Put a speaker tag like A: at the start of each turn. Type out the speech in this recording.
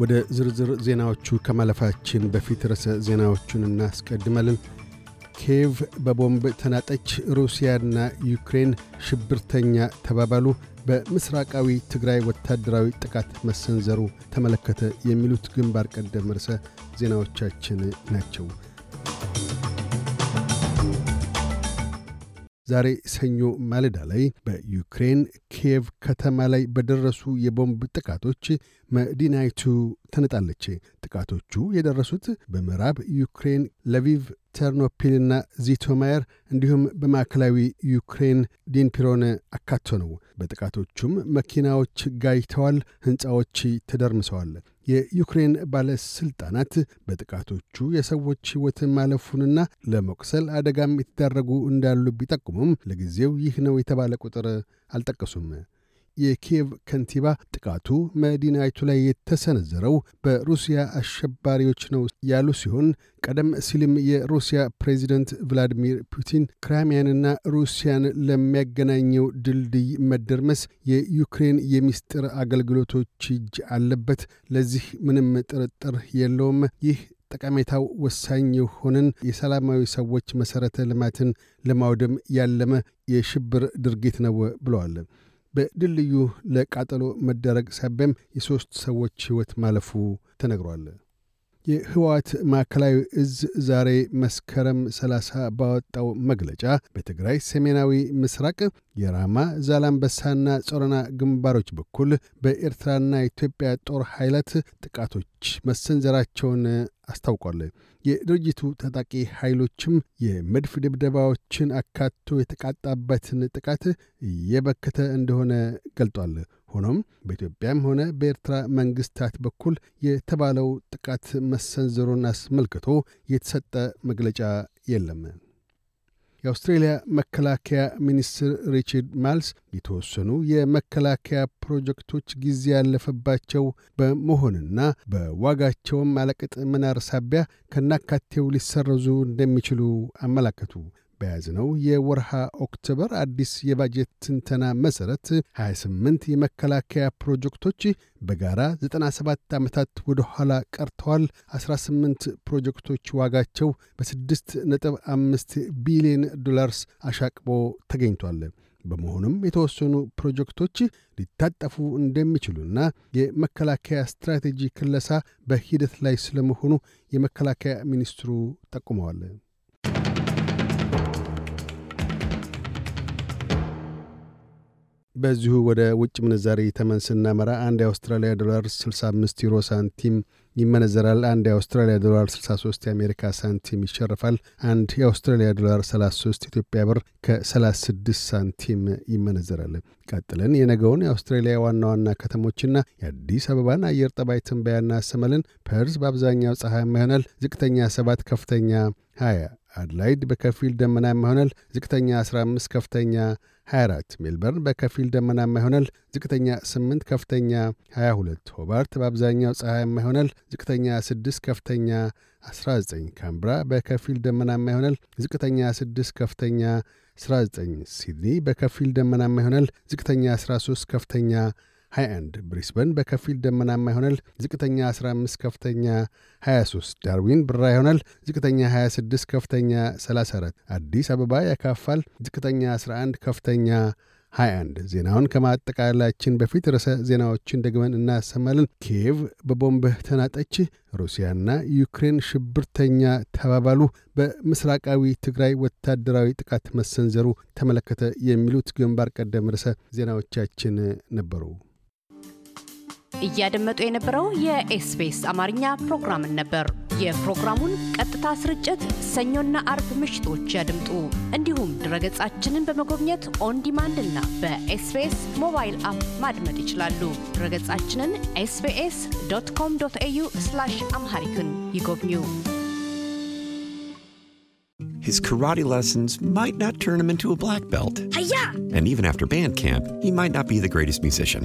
A: ወደ ዝርዝር ዜናዎቹ ከማለፋችን በፊት ርዕሰ ዜናዎቹን እናስቀድማለን። ኪየቭ በቦምብ ተናጠች፣ ሩሲያና ዩክሬን ሽብርተኛ ተባባሉ፣ በምስራቃዊ ትግራይ ወታደራዊ ጥቃት መሰንዘሩ ተመለከተ የሚሉት ግንባር ቀደም ርዕሰ ዜናዎቻችን ናቸው። ዛሬ ሰኞ ማለዳ ላይ በዩክሬን ኪየቭ ከተማ ላይ በደረሱ የቦምብ ጥቃቶች መዲናይቱ ተናጠች። ጥቃቶቹ የደረሱት በምዕራብ ዩክሬን ለቪቭ፣ ተርኖፒልና ዚቶማየር እንዲሁም በማዕከላዊ ዩክሬን ዲንፒሮን አካቶ ነው። በጥቃቶቹም መኪናዎች ጋይተዋል፣ ሕንፃዎች ተደርምሰዋል። የዩክሬን ባለሥልጣናት በጥቃቶቹ የሰዎች ሕይወት ማለፉንና ለመቁሰል አደጋም የተዳረጉ እንዳሉ ቢጠቁሙም ለጊዜው ይህ ነው የተባለ ቁጥር አልጠቀሱም። የኪየቭ ከንቲባ ጥቃቱ መዲናይቱ ላይ የተሰነዘረው በሩሲያ አሸባሪዎች ነው ያሉ ሲሆን ቀደም ሲልም የሩሲያ ፕሬዚደንት ቭላዲሚር ፑቲን ክራሚያንና ሩሲያን ለሚያገናኘው ድልድይ መደርመስ የዩክሬን የሚስጥር አገልግሎቶች እጅ አለበት፣ ለዚህ ምንም ጥርጥር የለውም፣ ይህ ጠቀሜታው ወሳኝ የሆንን የሰላማዊ ሰዎች መሠረተ ልማትን ለማውደም ያለመ የሽብር ድርጊት ነው ብለዋል። በድልድዩ ለቃጠሎ መደረግ ሳቢያም የሦስት ሰዎች ሕይወት ማለፉ ተነግሯል። የህወሓት ማዕከላዊ እዝ ዛሬ መስከረም 30 ባወጣው መግለጫ በትግራይ ሰሜናዊ ምስራቅ የራማ ዛላምበሳና ጾረና ግንባሮች በኩል በኤርትራና የኢትዮጵያ ጦር ኃይላት ጥቃቶች መሰንዘራቸውን አስታውቋል። የድርጅቱ ታጣቂ ኃይሎችም የመድፍ ድብደባዎችን አካቶ የተቃጣበትን ጥቃት እየበከተ እንደሆነ ገልጧል። ሆኖም በኢትዮጵያም ሆነ በኤርትራ መንግስታት በኩል የተባለው ጥቃት መሰንዘሩን አስመልክቶ የተሰጠ መግለጫ የለም። የአውስትሬልያ መከላከያ ሚኒስትር ሪቻርድ ማልስ የተወሰኑ የመከላከያ ፕሮጀክቶች ጊዜ ያለፈባቸው በመሆንና በዋጋቸውም አለቅጥ መናር ሳቢያ ከናካቴው ሊሰረዙ እንደሚችሉ አመላከቱ። በያዝነው የወርሃ ኦክቶበር አዲስ የባጀት ትንተና መሠረት 28 የመከላከያ ፕሮጀክቶች በጋራ 97 ዓመታት ወደ ኋላ ቀርተዋል። 18 ፕሮጀክቶች ዋጋቸው በ6 ነጥብ 5 ቢሊዮን ዶላርስ አሻቅቦ ተገኝቷል። በመሆኑም የተወሰኑ ፕሮጀክቶች ሊታጠፉ እንደሚችሉና የመከላከያ ስትራቴጂ ክለሳ በሂደት ላይ ስለመሆኑ የመከላከያ ሚኒስትሩ ጠቁመዋል። በዚሁ ወደ ውጭ ምንዛሪ ተመን ስናመራ አንድ የአውስትራሊያ ዶላር 65 ዩሮ ሳንቲም ይመነዘራል። አንድ የአውስትራሊያ ዶላር 63 የአሜሪካ ሳንቲም ይሸርፋል። አንድ የአውስትራሊያ ዶላር 33 ኢትዮጵያ ብር ከ36 ሳንቲም ይመነዘራል። ቀጥለን የነገውን የአውስትራሊያ ዋና ዋና ከተሞችና የአዲስ አበባን አየር ጠባይ ትንበያ እናሰማለን። ፐርዝ በአብዛኛው ፀሐያማ ይሆናል። ዝቅተኛ 7 ከፍተኛ 20 አድላይድ በከፊል ደመናማ ይሆናል። ዝቅተኛ 15 ከፍተኛ 24 ሜልበርን በከፊል ደመናማ ይሆናል። ዝቅተኛ 8 ከፍተኛ 22 ሆባርት በአብዛኛው ፀሐያማ ይሆናል። ዝቅተኛ 6 ከፍተኛ 19 ካምብራ በከፊል ደመናማ ይሆናል። ዝቅተኛ 6 ከፍተኛ 19 ሲድኒ በከፊል ደመናማ ይሆናል። ዝቅተኛ 13 ከፍተኛ 21 ብሪስበን በከፊል ደመናማ ይሆናል። ዝቅተኛ 15 ከፍተኛ 23 ዳርዊን ብራ ይሆናል። ዝቅተኛ 26 ከፍተኛ 34 አዲስ አበባ ያካፋል። ዝቅተኛ 11 ከፍተኛ 21 ዜናውን ከማጠቃላችን በፊት ርዕሰ ዜናዎችን ደግመን እናሰማለን። ኪየቭ በቦምብ ተናጠች፣ ሩሲያና ዩክሬን ሽብርተኛ ተባባሉ፣ በምስራቃዊ ትግራይ ወታደራዊ ጥቃት መሰንዘሩ ተመለከተ። የሚሉት ግንባር ቀደም ርዕሰ ዜናዎቻችን ነበሩ።
B: እያደመጡ የነበረው የኤስቢኤስ አማርኛ ፕሮግራምን ነበር።
C: የፕሮግራሙን ቀጥታ ስርጭት ሰኞና አርብ ምሽቶች ያድምጡ። እንዲሁም ድረገጻችንን በመጎብኘት on demand እና በ SBS mobile app ማድመጥ ይችላሉ። ድረገጻችንን SBS dot com dot au Amharic ን ይጎብኙ።
D: His karate lessons might not turn him into a black belt.
B: Hiya!
D: And even after band camp, he might not be the greatest musician.